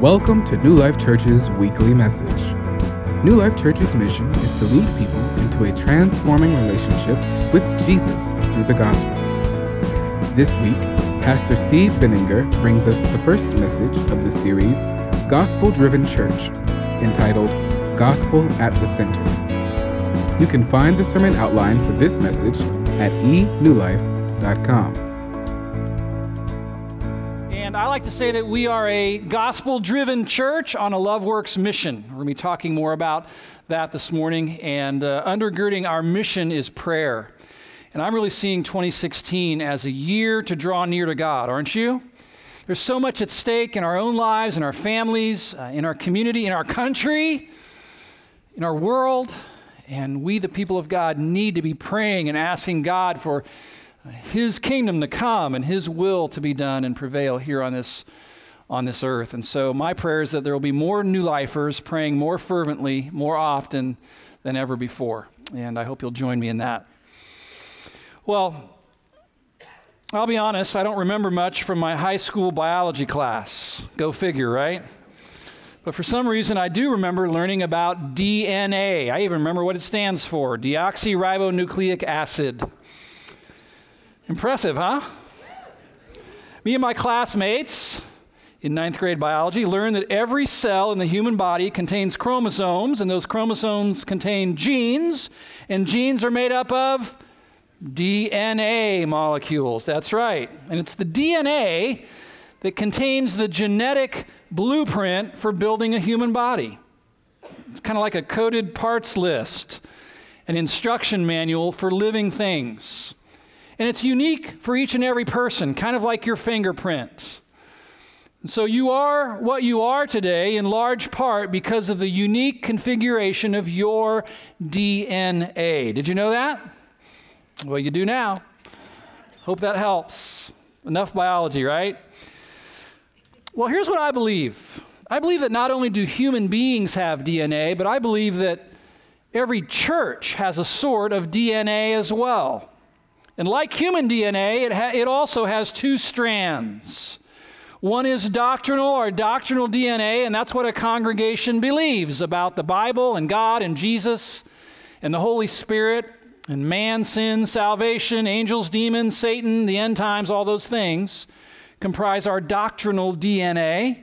Welcome to New Life Church's weekly message. New Life Church's mission is to lead people into a transforming relationship with Jesus through the gospel. This week, Pastor Steve Benninger brings us the first message of the series, Gospel Driven Church, entitled Gospel at the Center. You can find the sermon outline for this message at enewlife.com. Like to say that we are a gospel driven church on a love works mission. We're going to be talking more about that this morning. And uh, undergirding our mission is prayer. And I'm really seeing 2016 as a year to draw near to God, aren't you? There's so much at stake in our own lives, in our families, uh, in our community, in our country, in our world. And we, the people of God, need to be praying and asking God for his kingdom to come and his will to be done and prevail here on this on this earth. And so my prayer is that there will be more new lifers praying more fervently, more often than ever before. And I hope you'll join me in that. Well, I'll be honest, I don't remember much from my high school biology class. Go figure, right? But for some reason, I do remember learning about DNA. I even remember what it stands for deoxyribonucleic acid. Impressive, huh? Me and my classmates in ninth grade biology learned that every cell in the human body contains chromosomes, and those chromosomes contain genes, and genes are made up of DNA molecules. That's right. And it's the DNA that contains the genetic blueprint for building a human body. It's kind of like a coded parts list, an instruction manual for living things. And it's unique for each and every person, kind of like your fingerprints. So you are what you are today in large part because of the unique configuration of your DNA. Did you know that? Well, you do now. Hope that helps. Enough biology, right? Well, here's what I believe I believe that not only do human beings have DNA, but I believe that every church has a sort of DNA as well. And like human DNA, it, ha- it also has two strands. One is doctrinal or doctrinal DNA, and that's what a congregation believes about the Bible and God and Jesus and the Holy Spirit and man, sin, salvation, angels, demons, Satan, the end times, all those things comprise our doctrinal DNA.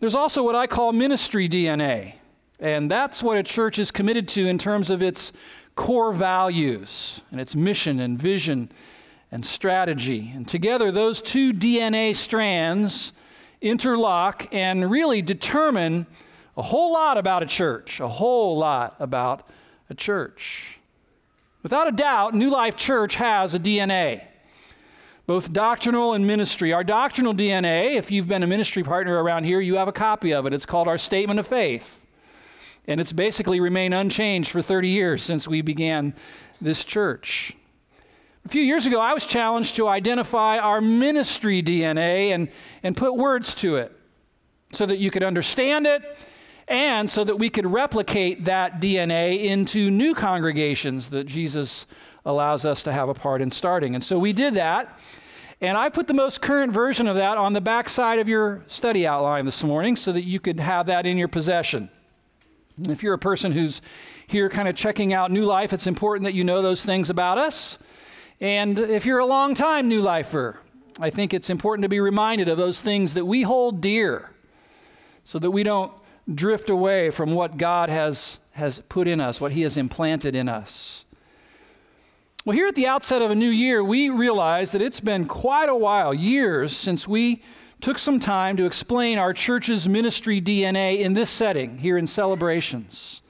There's also what I call ministry DNA, and that's what a church is committed to in terms of its core values and its mission and vision and strategy. And together, those two DNA strands interlock and really determine a whole lot about a church, a whole lot about a church. Without a doubt, New Life Church has a DNA, both doctrinal and ministry. Our doctrinal DNA, if you've been a ministry partner around here, you have a copy of it. It's called our Statement of Faith. And it's basically remained unchanged for 30 years since we began this church. A few years ago, I was challenged to identify our ministry DNA and, and put words to it so that you could understand it and so that we could replicate that DNA into new congregations that Jesus allows us to have a part in starting. And so we did that. And I put the most current version of that on the back side of your study outline this morning so that you could have that in your possession. If you're a person who's here kind of checking out New Life, it's important that you know those things about us. And if you're a long time New Lifer, I think it's important to be reminded of those things that we hold dear so that we don't drift away from what God has, has put in us, what He has implanted in us. Well, here at the outset of a new year, we realize that it's been quite a while, years, since we took some time to explain our church's ministry DNA in this setting, here in celebrations.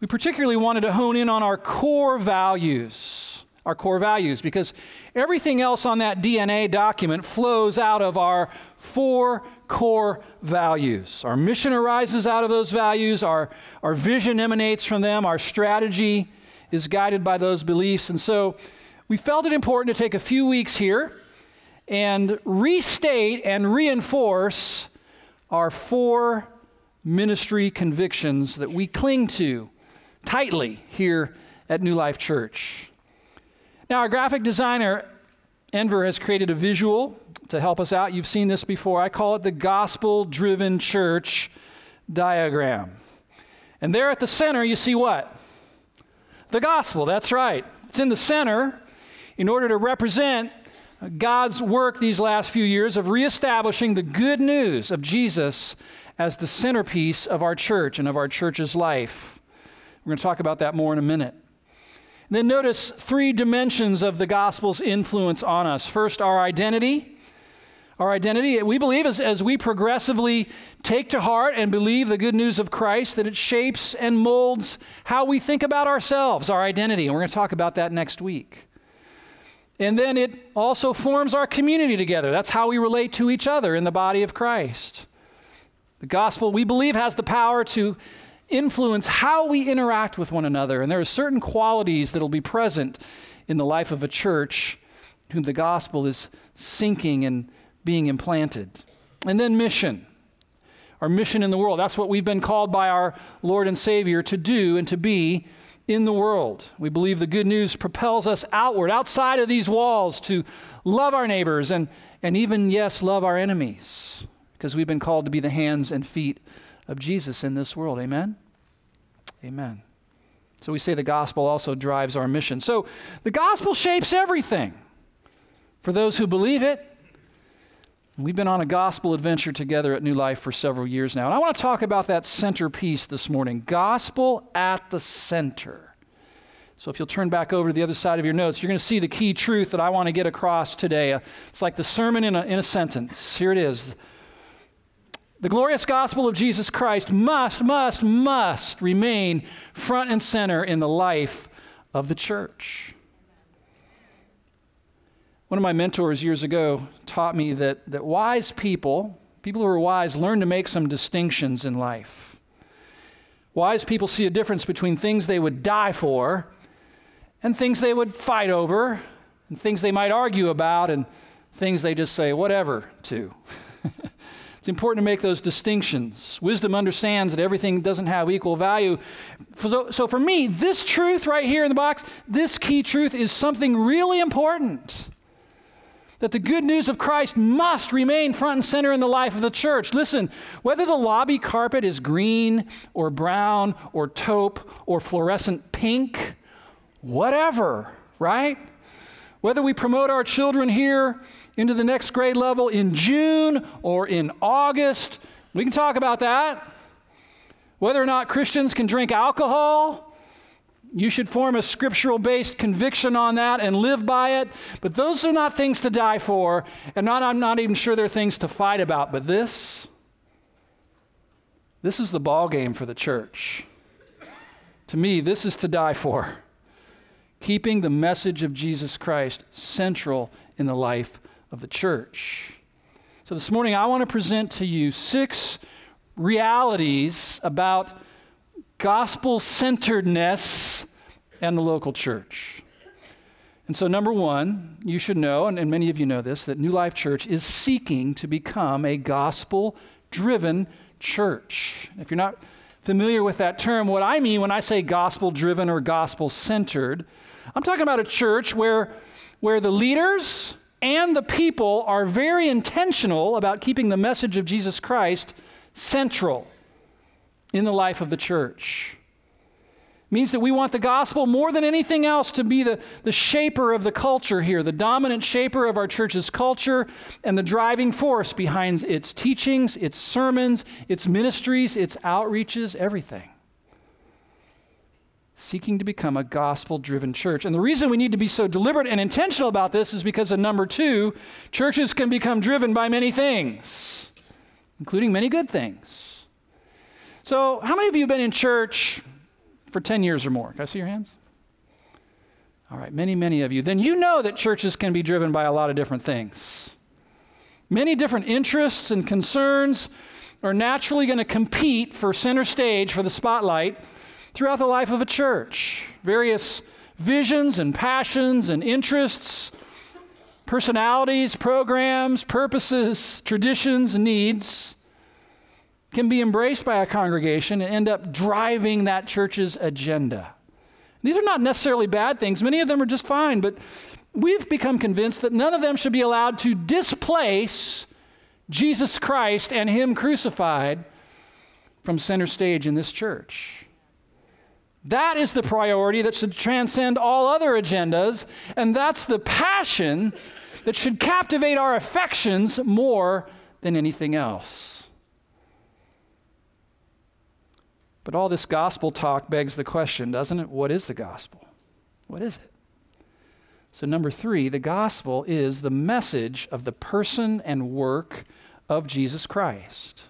We particularly wanted to hone in on our core values, our core values, because everything else on that DNA document flows out of our four core values. Our mission arises out of those values, our, our vision emanates from them, our strategy is guided by those beliefs. And so we felt it important to take a few weeks here and restate and reinforce our four ministry convictions that we cling to tightly here at New Life Church. Now, our graphic designer, Enver, has created a visual to help us out. You've seen this before. I call it the gospel driven church diagram. And there at the center, you see what? The gospel. That's right. It's in the center in order to represent God's work these last few years of reestablishing the good news of Jesus as the centerpiece of our church and of our church's life. We're going to talk about that more in a minute. And Then notice three dimensions of the gospel's influence on us. First, our identity. Our identity, we believe, as, as we progressively take to heart and believe the good news of Christ, that it shapes and molds how we think about ourselves, our identity. And we're going to talk about that next week. And then it also forms our community together. That's how we relate to each other in the body of Christ. The gospel, we believe, has the power to influence how we interact with one another. And there are certain qualities that will be present in the life of a church whom the gospel is sinking and being implanted. And then mission. Our mission in the world. That's what we've been called by our Lord and Savior to do and to be in the world. We believe the good news propels us outward, outside of these walls, to love our neighbors and, and even, yes, love our enemies, because we've been called to be the hands and feet of Jesus in this world. Amen? Amen. So we say the gospel also drives our mission. So the gospel shapes everything for those who believe it. We've been on a gospel adventure together at New Life for several years now. And I want to talk about that centerpiece this morning gospel at the center. So if you'll turn back over to the other side of your notes, you're going to see the key truth that I want to get across today. Uh, it's like the sermon in a, in a sentence. Here it is the glorious gospel of Jesus Christ must, must, must remain front and center in the life of the church. One of my mentors years ago taught me that, that wise people, people who are wise, learn to make some distinctions in life. Wise people see a difference between things they would die for and things they would fight over, and things they might argue about, and things they just say whatever to. It's important to make those distinctions. Wisdom understands that everything doesn't have equal value. So, so, for me, this truth right here in the box, this key truth is something really important. That the good news of Christ must remain front and center in the life of the church. Listen, whether the lobby carpet is green or brown or taupe or fluorescent pink, whatever, right? Whether we promote our children here into the next grade level in June or in August. We can talk about that. Whether or not Christians can drink alcohol, you should form a scriptural based conviction on that and live by it. But those are not things to die for, and not, I'm not even sure they're things to fight about. But this, this is the ball game for the church. To me, this is to die for. Keeping the message of Jesus Christ central in the life of the church. So this morning, I want to present to you six realities about gospel centeredness and the local church. And so, number one, you should know, and, and, many of you know this, that New Life Church is seeking to become a gospel driven church. If you're not familiar with that term, what I mean when I say gospel driven or gospel centered, I'm talking about a church where, where the leaders, and the people are very intentional about keeping the message of Jesus Christ central in the life of the church. It means that we want the gospel more than anything else to be the, the shaper of the culture here, the dominant shaper of our church's culture, and the driving force behind its teachings, its sermons, its ministries, its outreaches, everything seeking to become a gospel driven church. And the reason we need to be so deliberate and intentional about this is because of number two, churches can become driven by many things, including many good things. So, how many of you have been in church for 10 years or more? Can I see your hands? All right, many, many of you. Then you know that churches can be driven by a lot of different things. Many different interests and concerns are naturally going to compete for center stage, for the spotlight throughout the life of a church. Various visions and passions and interests, personalities, programs, purposes, traditions, needs can be embraced by a congregation and end up driving that church's agenda. These are not necessarily bad things, many of them are just fine, but we've become convinced that none of them should be allowed to displace Jesus Christ and Him crucified from center stage in this church. That is the priority that should transcend all other agendas, and that's the passion that should captivate our affections more than anything else. But all this gospel talk begs the question, doesn't it? What is the gospel? What is it? So, number three, the gospel is the message of the person and work of Jesus Christ.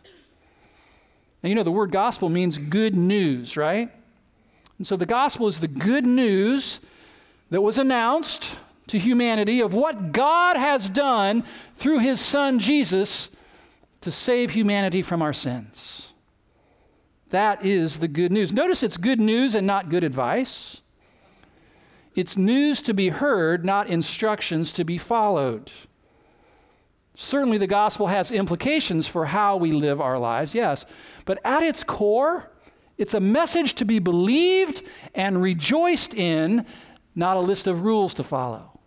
Now, you know, the word gospel means good news, right? And so the gospel is the good news that was announced to humanity of what God has done through his son Jesus to save humanity from our sins. That is the good news. Notice it's good news and not good advice. It's news to be heard, not instructions to be followed. Certainly, the gospel has implications for how we live our lives, yes. But at its core, it's a message to be believed and rejoiced in, not a list of rules to follow.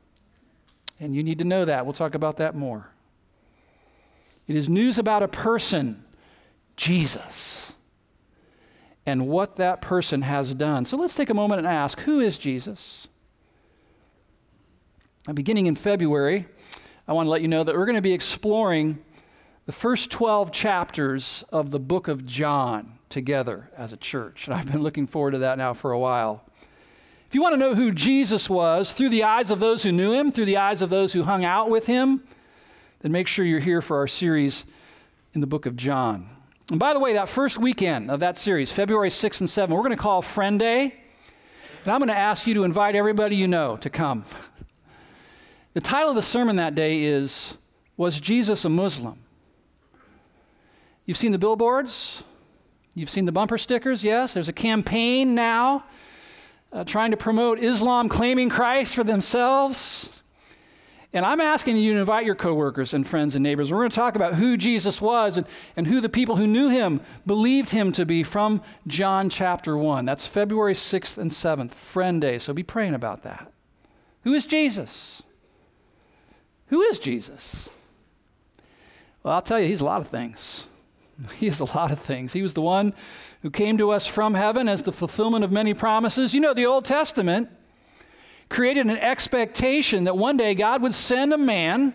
And you need to know that. We'll talk about that more. It is news about a person, Jesus, and what that person has done. So let's take a moment and ask who is Jesus? Beginning in February, I want to let you know that we're going to be exploring the first 12 chapters of the book of John together as a church. And I've been looking forward to that now for a while. If you want to know who Jesus was through the eyes of those who knew him, through the eyes of those who hung out with him, then make sure you're here for our series in the book of John. And by the way, that first weekend of that series, February 6th and 7th, we're going to call Friend Day. And I'm going to ask you to invite everybody you know to come. The title of the sermon that day is Was Jesus a Muslim? You've seen the billboards? You've seen the bumper stickers, yes? There's a campaign now uh, trying to promote Islam claiming Christ for themselves. And I'm asking you to invite your coworkers and friends and neighbors. We're going to talk about who Jesus was and, and who the people who knew him believed him to be from John chapter 1. That's February 6th and 7th, Friend Day. So be praying about that. Who is Jesus? Who is Jesus? Well, I'll tell you, he's a lot of things. He is a lot of things. He was the one who came to us from heaven as the fulfillment of many promises. You know, the Old Testament created an expectation that one day God would send a man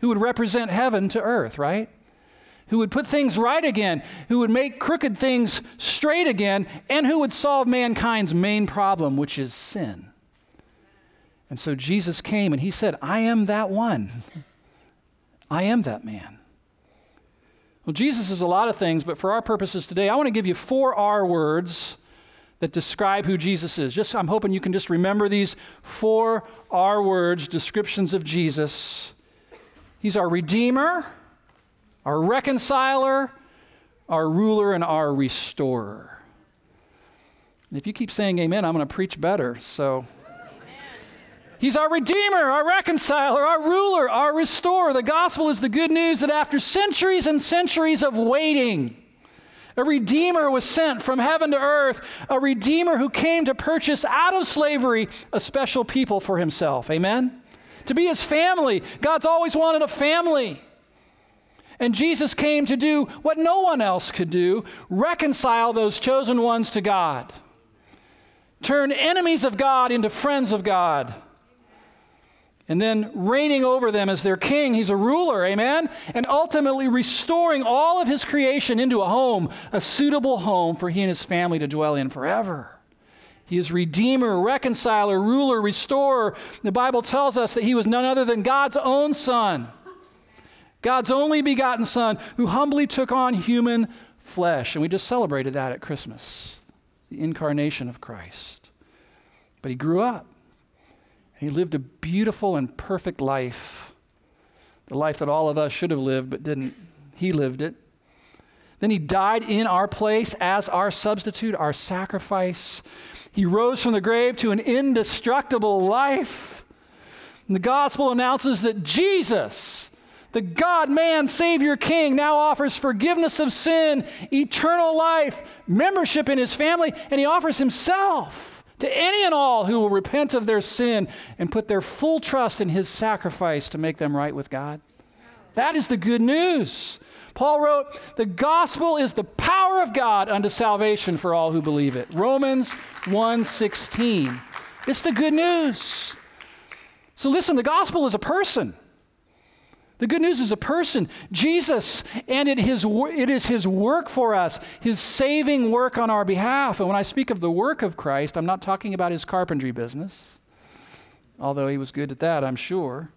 who would represent heaven to earth, right? Who would put things right again, who would make crooked things straight again, and who would solve mankind's main problem, which is sin. And so Jesus came and he said, I am that one. I am that man. Well, Jesus is a lot of things, but for our purposes today, I want to give you four R words that describe who Jesus is. Just I'm hoping you can just remember these four R words, descriptions of Jesus. He's our redeemer, our reconciler, our ruler, and our restorer. And if you keep saying amen, I'm going to preach better. So He's our Redeemer, our reconciler, our ruler, our restorer. The gospel is the good news that after centuries and centuries of waiting, a Redeemer was sent from heaven to earth, a Redeemer who came to purchase out of slavery a special people for himself. Amen? To be his family. God's always wanted a family. And Jesus came to do what no one else could do reconcile those chosen ones to God, turn enemies of God into friends of God and then reigning over them as their king. He's a ruler, amen? And ultimately restoring all of his creation into a home, a suitable home for he and his family to dwell in forever. He is Redeemer, Reconciler, Ruler, Restorer. The Bible tells us that he was none other than God's own Son, God's only begotten Son, who humbly took on human flesh. And we just celebrated that at Christmas the incarnation of Christ. But he grew up. He lived a beautiful and perfect life, the life that all of us should have lived but didn't. He lived it. Then he died in our place as our substitute, our sacrifice. He rose from the grave to an indestructible life. And the gospel announces that Jesus, the God, man, Savior, King, now offers forgiveness of sin, eternal life, membership in his family, and he offers himself to any and all who will repent of their sin and put their full trust in his sacrifice to make them right with God. That is the good news. Paul wrote, The gospel is the power of God unto salvation for all who believe it. Romans 1:16. It's the good news. So listen, the gospel is a person. The good news is a person, Jesus, and it, his, it is his work for us, his saving work on our behalf. And when I speak of the work of Christ, I'm not talking about his carpentry business, although he was good at that, I'm sure.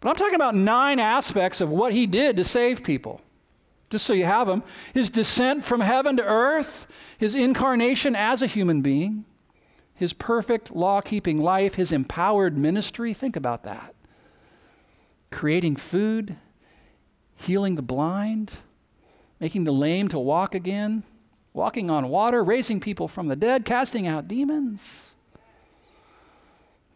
But I'm talking about nine aspects of what he did to save people. Just so you have them his descent from heaven to earth, his incarnation as a human being, his perfect law keeping life, his empowered ministry. Think about that. Creating food, healing the blind, making the lame to walk again, walking on water, raising people from the dead, casting out demons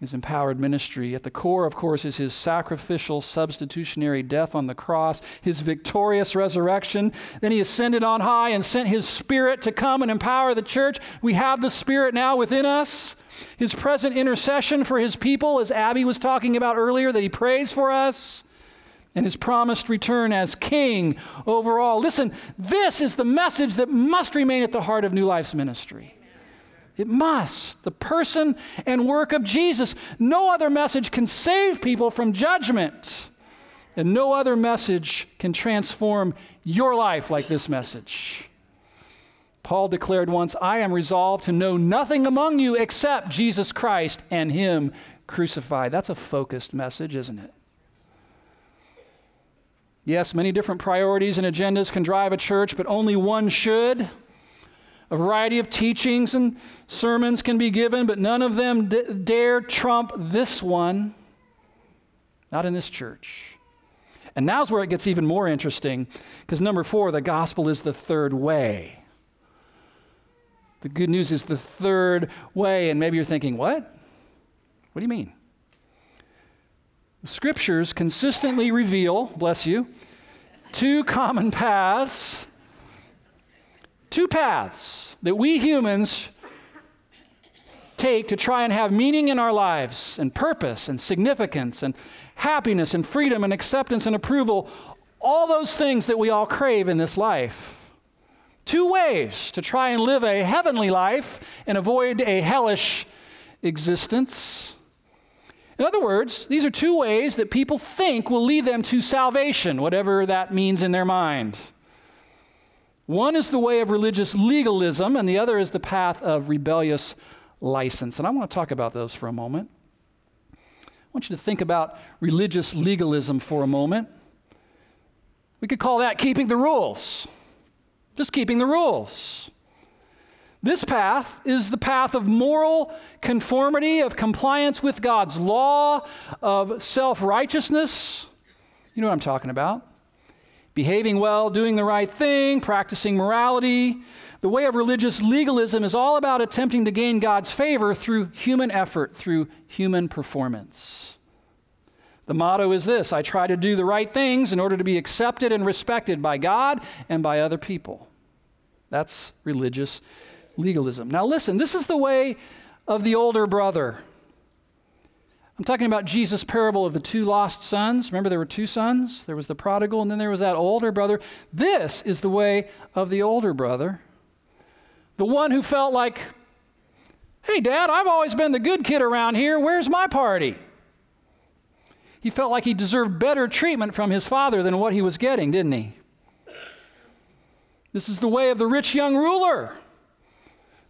his empowered ministry. At the core, of course, is his sacrificial, substitutionary death on the cross, his victorious resurrection. Then he ascended on high and sent his Spirit to come and empower the church. We have the Spirit now within us. His present intercession for his people, as Abby was talking about earlier, that he prays for us. And his promised return as king over all. Listen, this is the message that must remain at the heart of New Life's ministry. It must. The person and work of Jesus. No other message can save people from judgment. And no other message can transform your life like this message. Paul declared once, I am resolved to know nothing among you except Jesus Christ and Him crucified. That's a focused message, isn't it? Yes, many different priorities and agendas can drive a church, but only one should. A variety of teachings and sermons can be given, but none of them d- dare trump this one. Not in this church. And now's where it gets even more interesting, because number four, the gospel is the third way. The good news is the third way. And maybe you're thinking, what? What do you mean? The scriptures consistently reveal, bless you, two common paths two paths that we humans take to try and have meaning in our lives and purpose and significance and happiness and freedom and acceptance and approval, all those things that we all crave in this life. Two ways to try and live a heavenly life and avoid a hellish existence. In other words, these are two ways that people think will lead them to salvation, whatever that means in their mind. One is the way of religious legalism, and the other is the path of rebellious license. And I want to talk about those for a moment. I want you to think about religious legalism for a moment. We could call that keeping the rules, just keeping the rules. This path is the path of moral conformity, of compliance with God's law, of self righteousness. You know what I'm talking about behaving well, doing the right thing, practicing morality. The way of religious legalism is all about attempting to gain God's favor through human effort, through human performance. The motto is this I try to do the right things in order to be accepted and respected by God and by other people. That's religious legalism. Now, listen, this is the way of the older brother. I'm talking about Jesus' parable of the two lost sons. Remember, there were two sons? There was the prodigal, and then there was that older brother. This is the way of the older brother. The one who felt like, hey, Dad, I've always been the good kid around here. Where's my party? He felt like he deserved better treatment from his father than what he was getting, didn't he? This is the way of the rich young ruler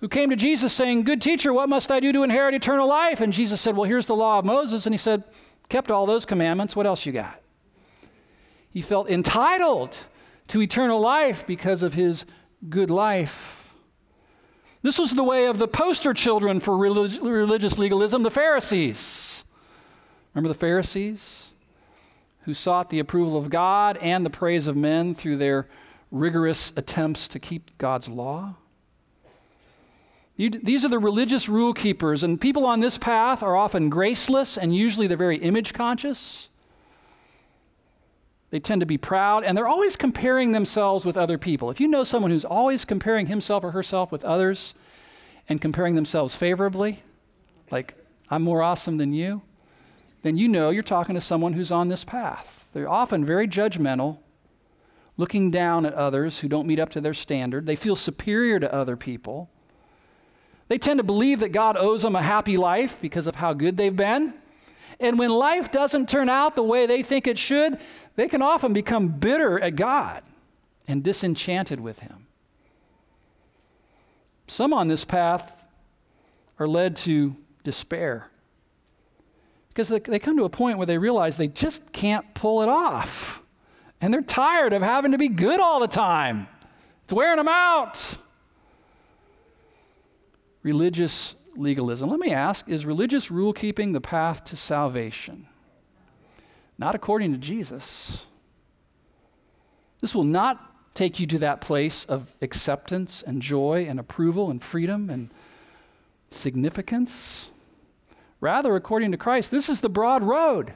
who came to Jesus saying, Good teacher, what must I do to inherit eternal life? And Jesus said, Well, here's the law of Moses. And he said, Kept all those commandments. What else you got? He felt entitled to eternal life because of his good life. This was the way of the poster children for relig- religious legalism, the Pharisees. Remember the Pharisees? Who sought the approval of God and the praise of men through their rigorous attempts to keep God's law? You, these are the religious rule keepers, and people on this path are often graceless and usually they're very image conscious. They tend to be proud and they're always comparing themselves with other people. If you know someone who's always comparing himself or herself with others, and comparing themselves favorably, like, I'm more awesome than you, then you know you're talking to someone who's on this path. They're often very judgmental, looking down at others who don't meet up to their standard. They feel superior to other people. They tend to believe that God owes them a happy life because of how good they've been. And when life doesn't turn out the way they think it should, they can often become bitter at God and disenchanted with Him. Some on this path are led to despair because they come to a point where they realize they just can't pull it off. And they're tired of having to be good all the time, it's wearing them out. Religious legalism. Let me ask is religious rule keeping the path to salvation? Not according to Jesus. This will not take you to that place of acceptance and joy and approval and freedom and significance. Rather, according to Christ, this is the broad road.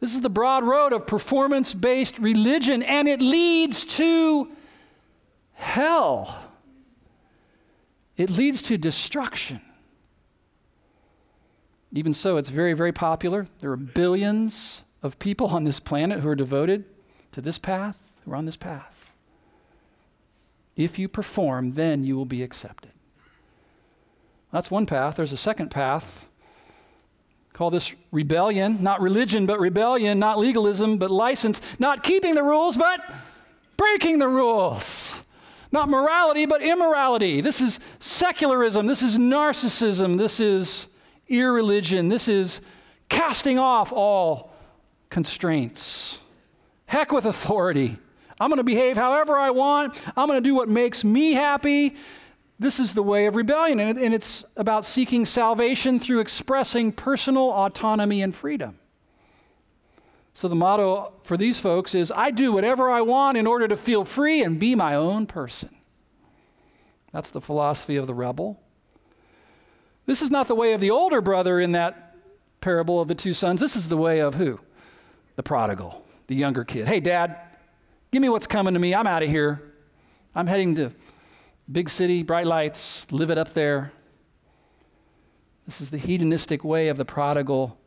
This is the broad road of performance based religion, and it leads to hell. It leads to destruction. Even so, it's very, very popular. There are billions of people on this planet who are devoted to this path, who are on this path. If you perform, then you will be accepted. That's one path. There's a second path. Call this rebellion, not religion, but rebellion, not legalism, but license, not keeping the rules, but breaking the rules. Not morality, but immorality. This is secularism. This is narcissism. This is irreligion. This is casting off all constraints. Heck with authority. I'm going to behave however I want. I'm going to do what makes me happy. This is the way of rebellion, and it's about seeking salvation through expressing personal autonomy and freedom. So the motto for these folks is I do whatever I want in order to feel free and be my own person. That's the philosophy of the rebel. This is not the way of the older brother in that parable of the two sons. This is the way of who? The prodigal, the younger kid. Hey, dad, give me what's coming to me. I'm out of here. I'm heading to big city, bright lights, live it up there. This is the hedonistic way of the prodigal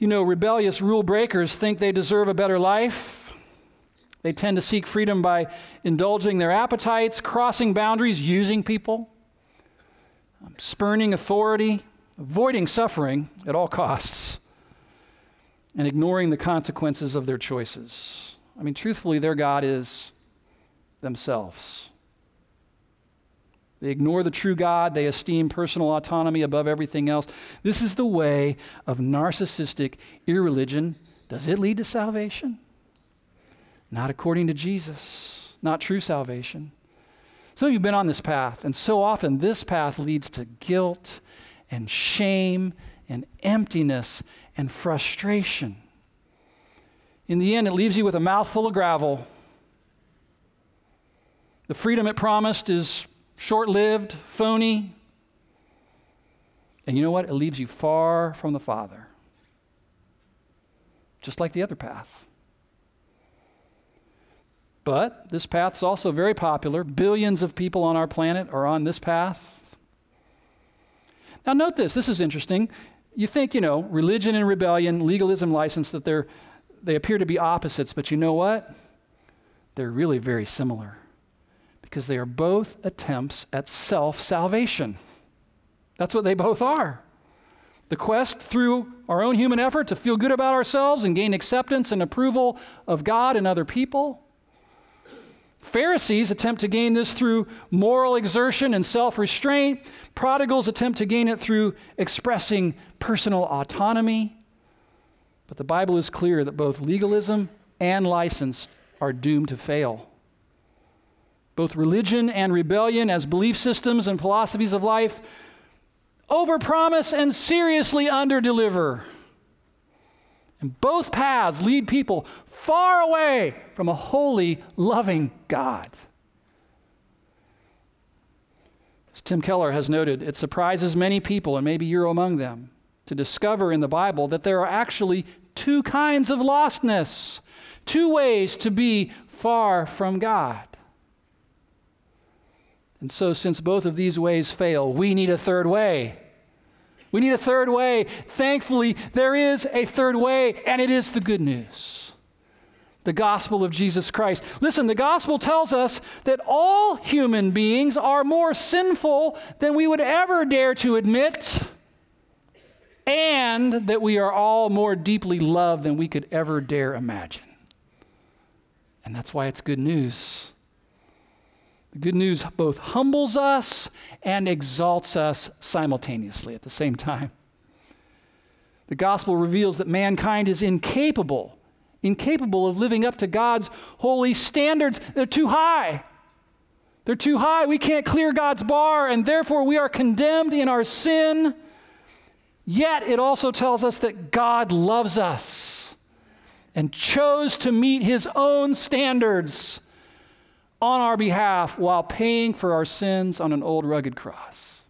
you know, rebellious rule breakers think they deserve a better life. They tend to seek freedom by indulging their appetites, crossing boundaries, using people, um, spurning authority, avoiding suffering at all costs, and ignoring the consequences of their choices. I mean, truthfully, their God is themselves. They ignore the true God. They esteem personal autonomy above everything else. This is the way of narcissistic irreligion. Does it lead to salvation? Not according to Jesus, not true salvation. Some of you have been on this path, and so often this path leads to guilt and shame and emptiness and frustration. In the end, it leaves you with a mouthful of gravel. The freedom it promised is short lived, phony. And you know what? It leaves you far from the Father, just like the other path. But this path is also very popular. Billions of people on our planet are on this path. Now, note this this is interesting. You think, you know, religion and rebellion, legalism, license, that they're, they appear to be opposites, but you know what? They're really very similar because they are both attempts at self salvation. That's what they both are. The quest through our own human effort to feel good about ourselves and gain acceptance and approval of God and other people. Pharisees attempt to gain this through moral exertion and self restraint. Prodigals attempt to gain it through expressing personal autonomy. But the Bible is clear that both legalism and license are doomed to fail both religion and rebellion as belief systems and philosophies of life, overpromise and seriously underdeliver. And both paths lead people far away from a holy, loving God. As Tim Keller has noted, it surprises many people, and maybe you're among them, to discover in the Bible that there are actually two kinds of lostness, two ways to be far from God. And so, since both of these ways fail, we need a third way. We need a third way. Thankfully, there is a third way, and it is the good news the gospel of Jesus Christ. Listen, the gospel tells us that all human beings are more sinful than we would ever dare to admit, and that we are all more deeply loved than we could ever dare imagine. And that's why it's good news. The good news both humbles us and exalts us simultaneously at the same time. The gospel reveals that mankind is incapable, incapable of living up to God's holy standards. They're too high. They're too high. We can't clear God's bar, and therefore we are condemned in our sin. Yet it also tells us that God loves us and chose to meet his own standards on our behalf while paying for our sins on an old rugged cross.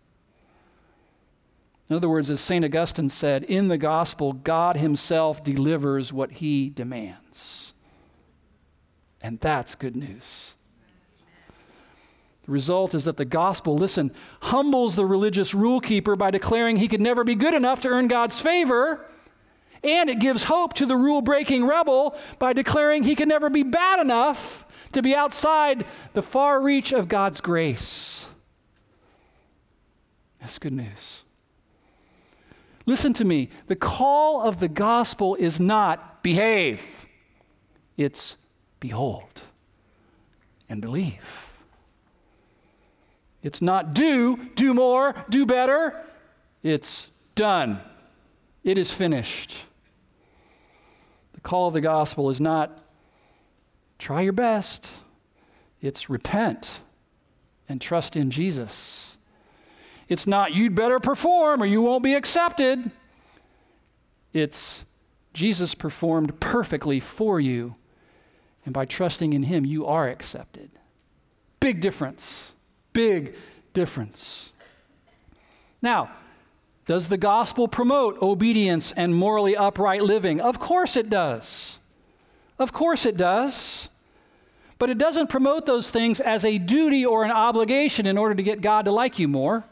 In other words, as St. Augustine said, in the gospel, God himself delivers what he demands. And that's good news. The result is that the gospel, listen, humbles the religious rule keeper by declaring he could never be good enough to earn God's favor. And it gives hope to the rule breaking rebel by declaring he can never be bad enough to be outside the far reach of God's grace. That's good news. Listen to me. The call of the gospel is not behave, it's behold and believe. It's not do, do more, do better. It's done. It is finished. The call of the gospel is not try your best. It's repent and trust in Jesus. It's not you'd better perform or you won't be accepted. It's Jesus performed perfectly for you, and by trusting in Him, you are accepted. Big difference. Big difference. Now, does the gospel promote obedience and morally upright living? Of course it does. Of course it does. But it doesn't promote those things as a duty or an obligation in order to get God to like you more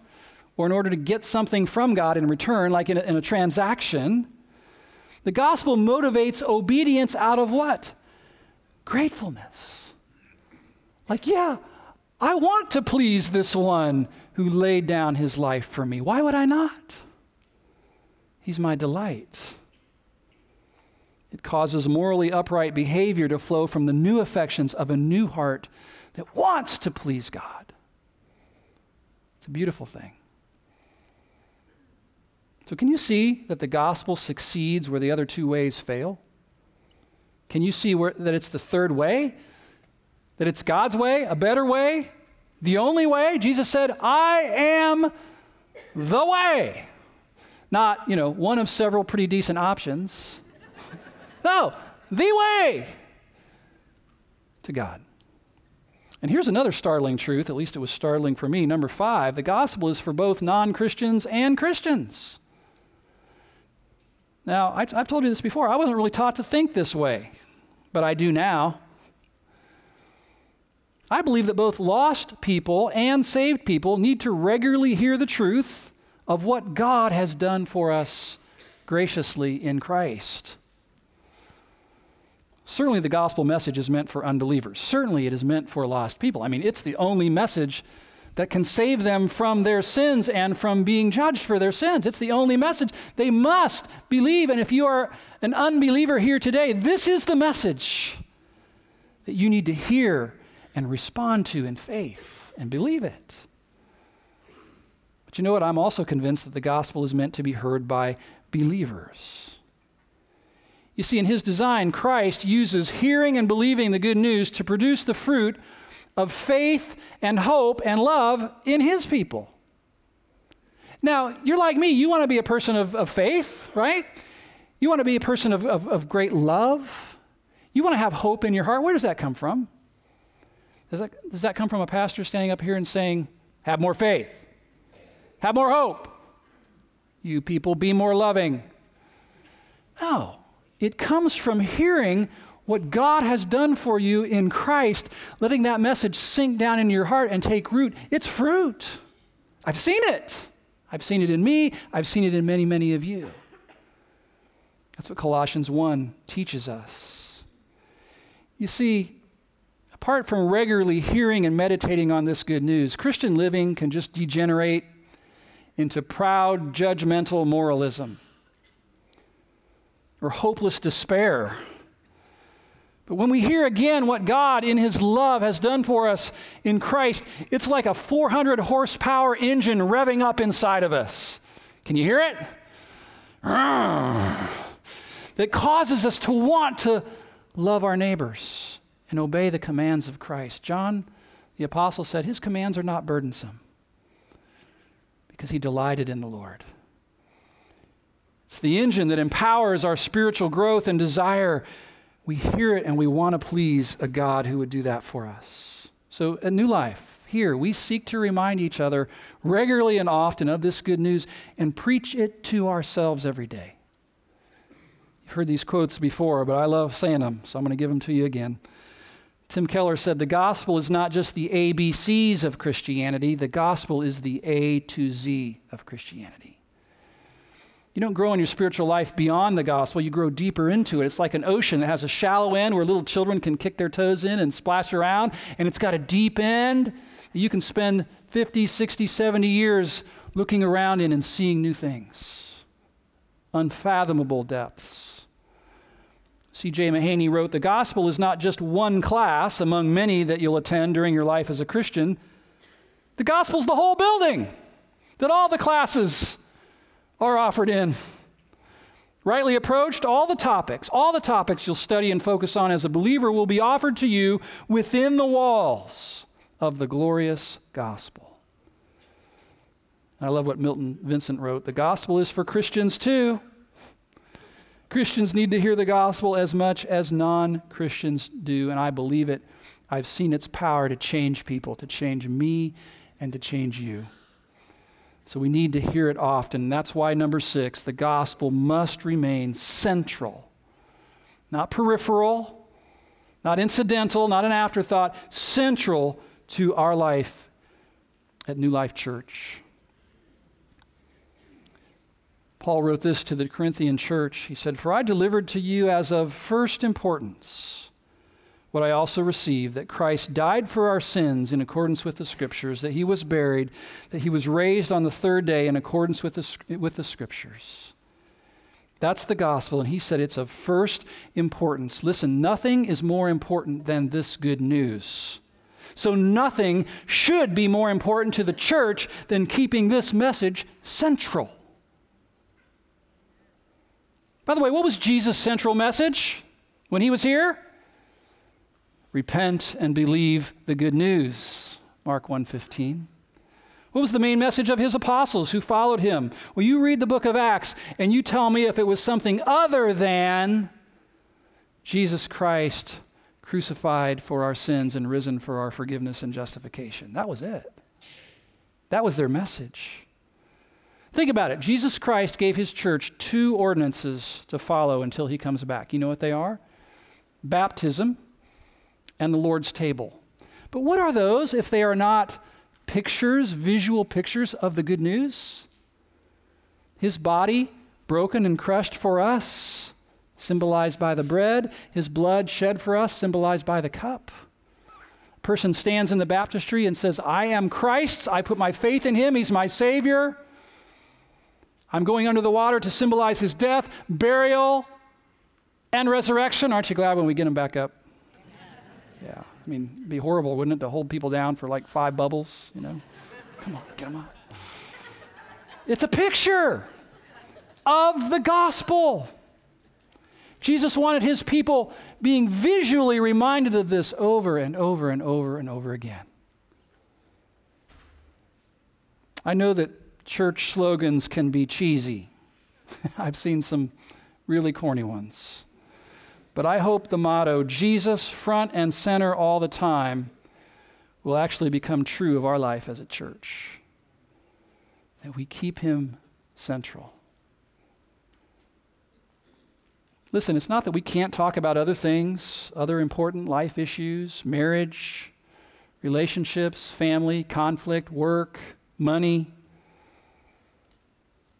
or in order to get something from God in return, like in a, in a transaction. The gospel motivates obedience out of what? Gratefulness. Like, yeah, I want to please this one who laid down his life for me. Why would I not? He's my delight. It causes morally upright behavior to flow from the new affections of a new heart that wants to please God. It's a beautiful thing. So, can you see that the gospel succeeds where the other two ways fail? Can you see where, that it's the third way? That it's God's way, a better way, the only way? Jesus said, I am the way. Not, you know, one of several pretty decent options. No, the way to God. And here's another startling truth, at least it was startling for me. Number five, the gospel is for both non Christians and Christians. Now, I, have told you this before. I wasn't really taught to think this way, but I do now. I believe that both lost people and saved people need to regularly hear the truth of what God has done for us graciously in Christ. Certainly, the gospel message is meant for unbelievers. Certainly, it is meant for lost people. I mean, it's the only message that can save them from their sins and from being judged for their sins. It's the only message. They must believe. And if you are an unbeliever here today, this is the message that you need to hear and respond to in faith and believe it. You know what? I'm also convinced that the gospel is meant to be heard by believers. You see, in his design, Christ uses hearing and believing the good news to produce the fruit of faith and hope and love in his people. Now, you're like me, you want to be a person of, of faith, right? You want to be a person of, of, of great love. You want to have hope in your heart. Where does that come from? Does that, does that come from a pastor standing up here and saying, have more faith, have more hope? You people be more loving. No. It comes from hearing what God has done for you in Christ, letting that message sink down in your heart and take root, it's fruit. I've seen it. I've seen it in me, I've seen it in many, many of you. That's what Colossians 1 teaches us. You see, apart from regularly hearing and meditating on this good news, Christian living can just degenerate into proud, judgmental moralism or hopeless despair. But when we hear again what God in His love has done for us in Christ, it's like a 400 horsepower engine revving up inside of us. Can you hear it? that causes us to want to love our neighbors and obey the commands of Christ. John, the apostle, said his commands are not burdensome because he delighted in the Lord. It's the engine that empowers our spiritual growth and desire. We hear it and we want to please a God who would do that for us. So, a new life, here, we seek to remind each other regularly and often of this good news and preach it to ourselves every day. You've heard these quotes before, but I love saying them, so I'm going to give them to you again. Tim Keller said, The gospel is not just the ABCs of Christianity, the gospel is the A to Z of Christianity. You don't grow in your spiritual life beyond the gospel, you grow deeper into it. It's like an ocean that has a shallow end where little children can kick their toes in and splash around, and it's got a deep end. You can spend 50, 60, 70 years looking around in and seeing new things, unfathomable depths. C.J. Mahaney wrote The gospel is not just one class among many that you'll attend during your life as a Christian. The gospel's the whole building that all the classes are offered in. Rightly approached, all the topics, all the topics you'll study and focus on as a believer will be offered to you within the walls of the glorious gospel. I love what Milton Vincent wrote. The gospel is for Christians too. Christians need to hear the gospel as much as non Christians do, and I believe it. I've seen its power to change people, to change me, and to change you. So we need to hear it often. That's why, number six, the gospel must remain central, not peripheral, not incidental, not an afterthought, central to our life at New Life Church. Paul wrote this to the Corinthian church. He said, For I delivered to you as of first importance what I also received that Christ died for our sins in accordance with the Scriptures, that he was buried, that he was raised on the third day in accordance with the, with the Scriptures. That's the gospel, and he said it's of first importance. Listen, nothing is more important than this good news. So, nothing should be more important to the church than keeping this message central. By the way, what was Jesus' central message when he was here? Repent and believe the good news. Mark 1:15. What was the main message of his apostles who followed him? Well, you read the book of Acts and you tell me if it was something other than Jesus Christ crucified for our sins and risen for our forgiveness and justification. That was it. That was their message. Think about it. Jesus Christ gave his church two ordinances to follow until he comes back. You know what they are? Baptism and the Lord's table. But what are those if they are not pictures, visual pictures of the good news? His body broken and crushed for us, symbolized by the bread, his blood shed for us, symbolized by the cup. A person stands in the baptistry and says, I am Christ's. I put my faith in him. He's my Savior. I'm going under the water to symbolize his death, burial, and resurrection. Aren't you glad when we get him back up? Yeah. I mean, it'd be horrible, wouldn't it, to hold people down for like five bubbles, you know? Come on, get them up. It's a picture of the gospel. Jesus wanted his people being visually reminded of this over and over and over and over again. I know that church slogans can be cheesy. I've seen some really corny ones. But I hope the motto, Jesus front and center all the time, will actually become true of our life as a church. That we keep him central. Listen, it's not that we can't talk about other things, other important life issues, marriage, relationships, family, conflict, work, money.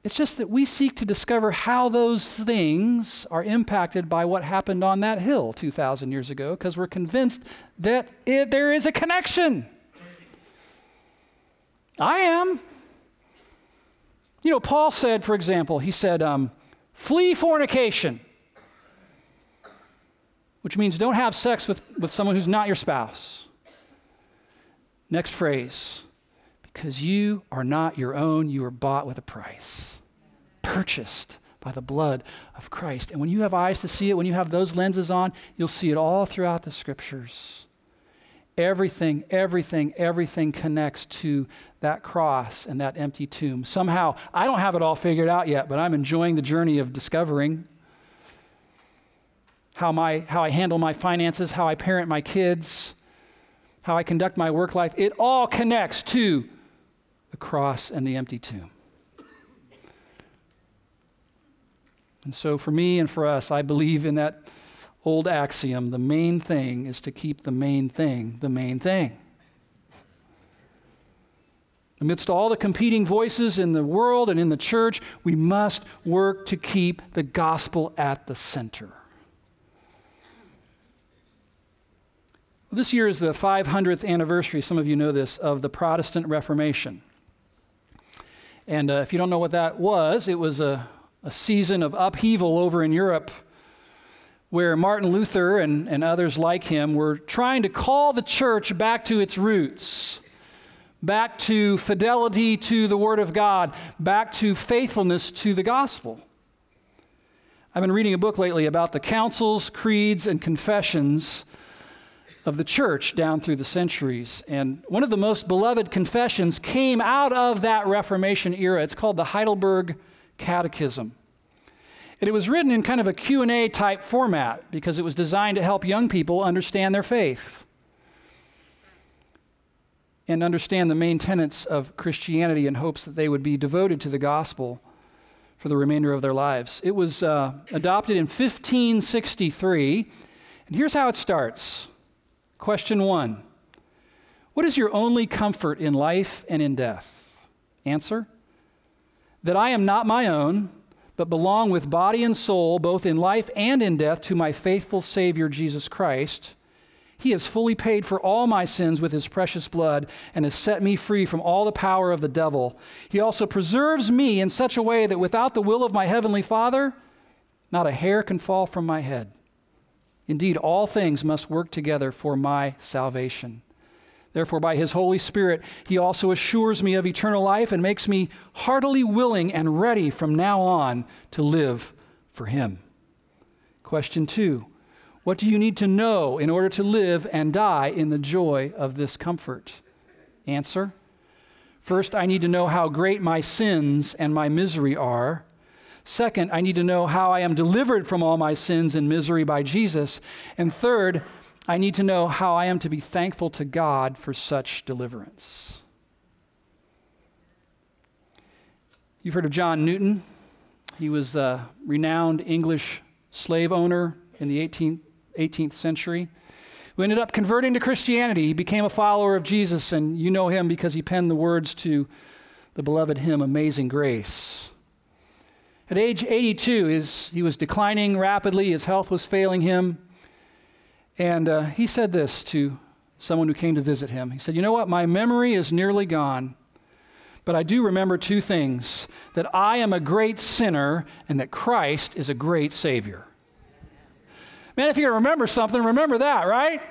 It's just that we seek to discover how those things are impacted by what happened on that hill 2,000 years ago because we're convinced that it, there is a connection. I am. You know, Paul said, for example, he said, um, flee fornication, which means don't have sex with, with someone who's not your spouse. Next phrase, because you are not your own, you were bought with a price, purchased by the blood of Christ. And when you have eyes to see it, when you have those lenses on, you'll see it all throughout the scriptures. Everything, everything, everything connects to that cross and that empty tomb. Somehow, I don't have it all figured out yet, but I'm enjoying the journey of discovering how, my, how I handle my finances, how I parent my kids, how I conduct my work life. It all connects to cross and the empty tomb. And so, for me and for us, I believe in that old axiom the main thing is to keep the main thing the main thing. Amidst all the competing voices in the world and in the church, we must work to keep the gospel at the center. This year is the 500th anniversary, some of you know this, of the Protestant Reformation. And uh, if you don't know what that was, it was a, a season of upheaval over in Europe where Martin Luther and, and others like him were trying to call the church back to its roots, back to fidelity to the Word of God, back to faithfulness to the gospel. I've been reading a book lately about the councils, creeds, and confessions of the church down through the centuries. And one of the most beloved confessions came out of that Reformation era. It's called the Heidelberg Catechism. And it was written in kind of a Q&A type format because it was designed to help young people understand their faith and understand the main tenets of Christianity in hopes that they would be devoted to the gospel for the remainder of their lives. It was uh, adopted in 1563, and here's how it starts. Question one What is your only comfort in life and in death? Answer That I am not my own but belong with body and soul, both in life and in death, to my faithful Savior Jesus Christ. He has fully paid for all my sins with his precious blood and has set me free from all the power of the devil. He also preserves me in such a way that without the will of my heavenly Father, not a hair can fall from my head. Indeed, all things must work together for my salvation. Therefore, by his Holy Spirit, he also assures me of eternal life and makes me heartily willing and ready from now on to live for him. Question two What do you need to know in order to live and die in the joy of this comfort? Answer First, I need to know how great my sins and my misery are. Second, I need to know how I am delivered from all my sins and misery by Jesus. And third, I need to know how I am to be thankful to God for such deliverance. You've heard of John Newton. He was a renowned English slave owner in the 18th, 18th century who ended up converting to Christianity. He became a follower of Jesus, and you know him because he penned the words to the beloved hymn, Amazing Grace. At age 82, his, he was declining rapidly, his health was failing him. And uh, he said this to someone who came to visit him. He said, You know what? My memory is nearly gone, but I do remember two things that I am a great sinner and that Christ is a great Savior. Man, if you remember something, remember that, right?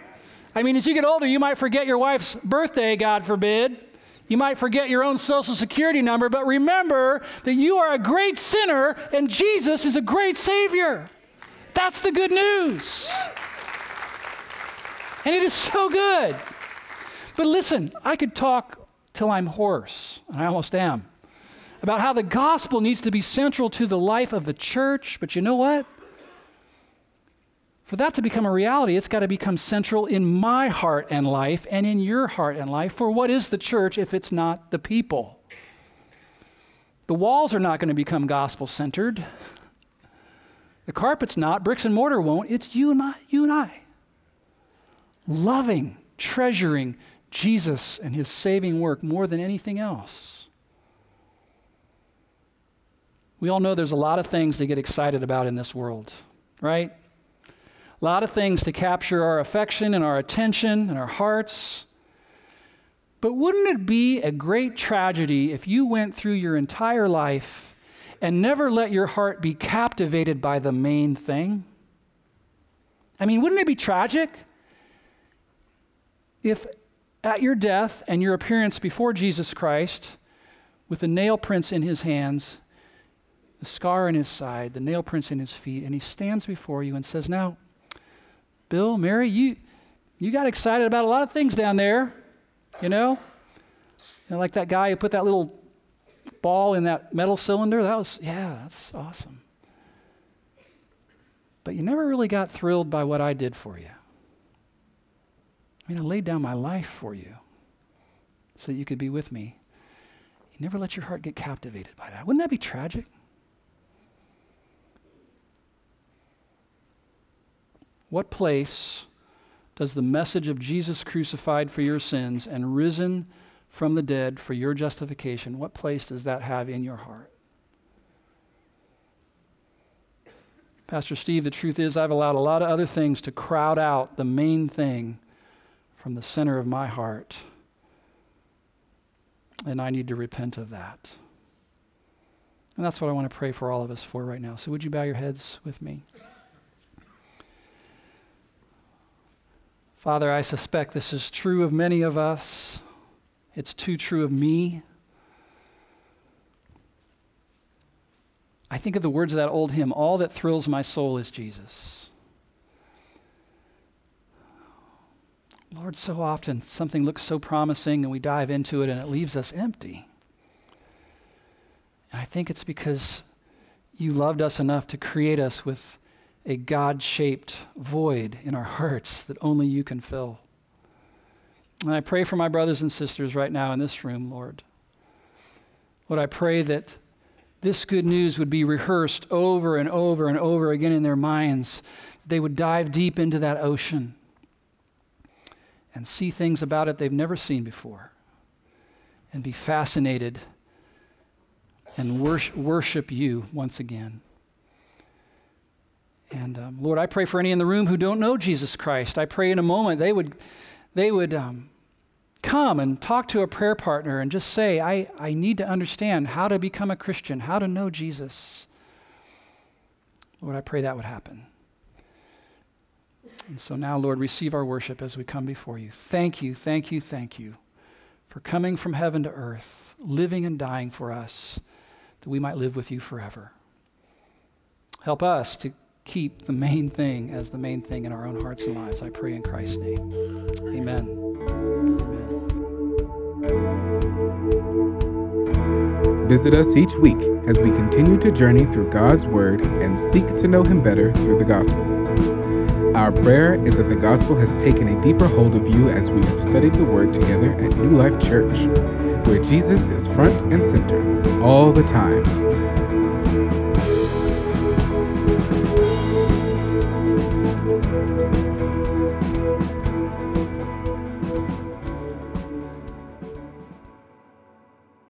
I mean, as you get older, you might forget your wife's birthday, God forbid. You might forget your own social security number, but remember that you are a great sinner and Jesus is a great Savior. That's the good news. And it is so good. But listen, I could talk till I'm hoarse, and I almost am, about how the gospel needs to be central to the life of the church. But you know what? For that to become a reality, it's got to become central in my heart and life and in your heart and life. For what is the church if it's not the people? The walls are not going to become gospel centered. The carpet's not, bricks and mortar won't. It's you and I, you and I. Loving, treasuring Jesus and his saving work more than anything else. We all know there's a lot of things to get excited about in this world, right? A lot of things to capture our affection and our attention and our hearts. But wouldn't it be a great tragedy if you went through your entire life and never let your heart be captivated by the main thing? I mean, wouldn't it be tragic if at your death and your appearance before Jesus Christ, with the nail prints in his hands, the scar in his side, the nail prints in his feet, and he stands before you and says, Now, Bill, Mary, you, you got excited about a lot of things down there, you know? You know, like that guy who put that little ball in that metal cylinder. That was, yeah, that's awesome. But you never really got thrilled by what I did for you. I mean, I laid down my life for you so that you could be with me. You never let your heart get captivated by that. Wouldn't that be tragic? What place does the message of Jesus crucified for your sins and risen from the dead for your justification, what place does that have in your heart? Pastor Steve, the truth is, I've allowed a lot of other things to crowd out the main thing from the center of my heart. And I need to repent of that. And that's what I want to pray for all of us for right now. So, would you bow your heads with me? Father, I suspect this is true of many of us. It's too true of me. I think of the words of that old hymn all that thrills my soul is Jesus. Lord, so often something looks so promising and we dive into it and it leaves us empty. And I think it's because you loved us enough to create us with a God shaped void in our hearts that only you can fill. And I pray for my brothers and sisters right now in this room, Lord. Lord, I pray that this good news would be rehearsed over and over and over again in their minds. They would dive deep into that ocean and see things about it they've never seen before and be fascinated and worship you once again. And um, Lord, I pray for any in the room who don't know Jesus Christ. I pray in a moment they would they would um, come and talk to a prayer partner and just say, I, I need to understand how to become a Christian, how to know Jesus. Lord, I pray that would happen. And so now, Lord, receive our worship as we come before you. Thank you, thank you, thank you for coming from heaven to earth, living and dying for us, that we might live with you forever. Help us to keep the main thing as the main thing in our own hearts and lives. I pray in Christ's name. Amen. Amen. Visit us each week as we continue to journey through God's Word and seek to know Him better through the gospel. Our prayer is that the gospel has taken a deeper hold of you as we have studied the Word together at New Life Church, where Jesus is front and center all the time